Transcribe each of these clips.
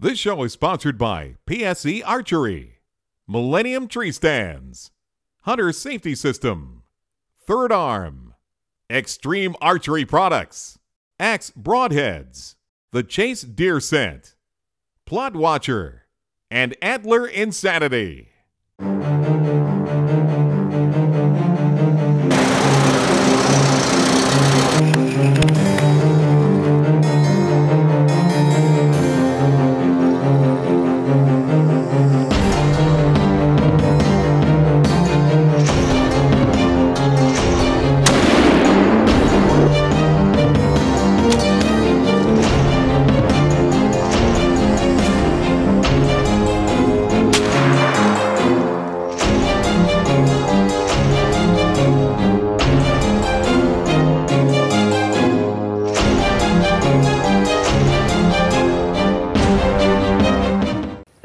This show is sponsored by PSE Archery, Millennium Tree Stands, Hunter Safety System, Third Arm, Extreme Archery Products, Axe Broadheads, The Chase Deer Scent, Plot Watcher, and Antler Insanity.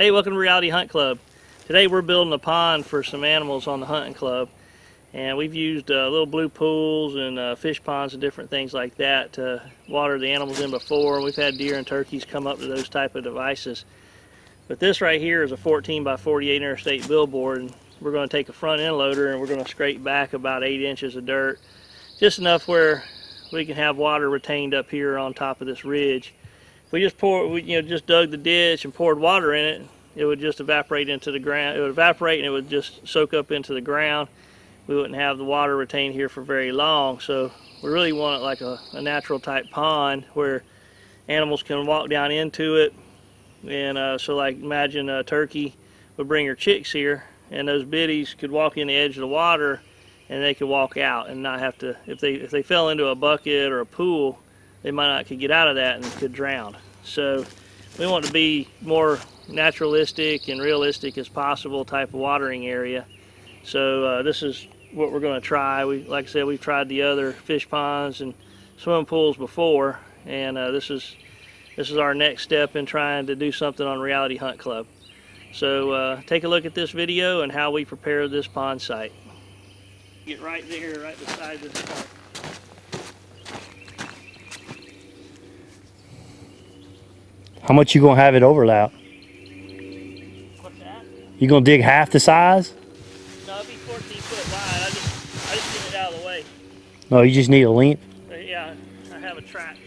Hey, welcome to Reality Hunt Club. Today we're building a pond for some animals on the hunting club. And we've used uh, little blue pools and uh, fish ponds and different things like that to water the animals in before. We've had deer and turkeys come up to those type of devices. But this right here is a 14 by 48 interstate billboard. And we're going to take a front end loader and we're going to scrape back about eight inches of dirt. Just enough where we can have water retained up here on top of this ridge we just pour, we you know just dug the ditch and poured water in it, it would just evaporate into the ground. It would evaporate and it would just soak up into the ground. We wouldn't have the water retained here for very long. So we really want it like a, a natural type pond where animals can walk down into it. And uh, so like imagine a turkey would bring her chicks here and those biddies could walk in the edge of the water and they could walk out and not have to, if they, if they fell into a bucket or a pool, they might not could get out of that and could drown. So we want to be more naturalistic and realistic as possible type of watering area. So uh, this is what we're going to try. We, like I said, we've tried the other fish ponds and swimming pools before, and uh, this is this is our next step in trying to do something on Reality Hunt Club. So uh, take a look at this video and how we prepare this pond site. Get right there, right beside this part. How much you gonna have it overlap? What's that? You gonna dig half the size? No, it'd be 14 foot wide. I just, I just get it out of the way. No, you just need a length. Uh, yeah, I have a track.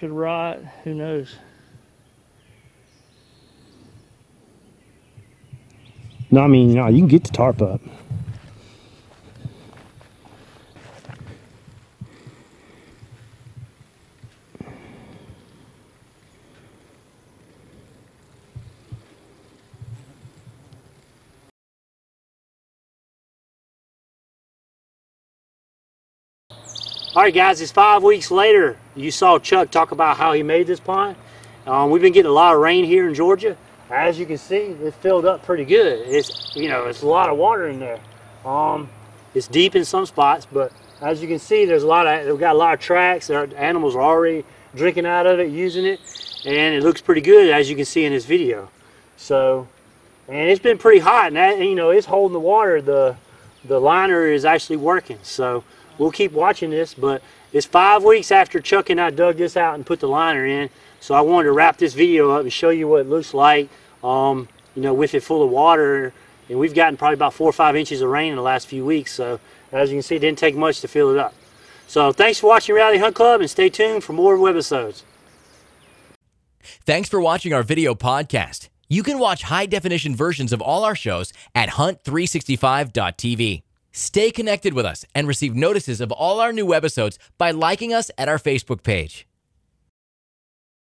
Could rot. Who knows? No, I mean, no, you can get the tarp up. All right, guys, it's five weeks later. You saw Chuck talk about how he made this pond. Um, we've been getting a lot of rain here in Georgia. As you can see, it's filled up pretty good. It's, you know, it's a lot of water in there. Um, it's deep in some spots, but as you can see, there's a lot of, we've got a lot of tracks. Our animals are already drinking out of it, using it, and it looks pretty good, as you can see in this video. So, and it's been pretty hot, and that, you know, it's holding the water. The, the liner is actually working. So, we'll keep watching this, but it's five weeks after Chuck and I dug this out and put the liner in. So I wanted to wrap this video up and show you what it looks like, um, you know, with it full of water. And we've gotten probably about four or five inches of rain in the last few weeks. So as you can see, it didn't take much to fill it up. So thanks for watching Reality Hunt Club and stay tuned for more webisodes. Thanks for watching our video podcast. You can watch high definition versions of all our shows at hunt365.tv. Stay connected with us and receive notices of all our new webisodes by liking us at our Facebook page.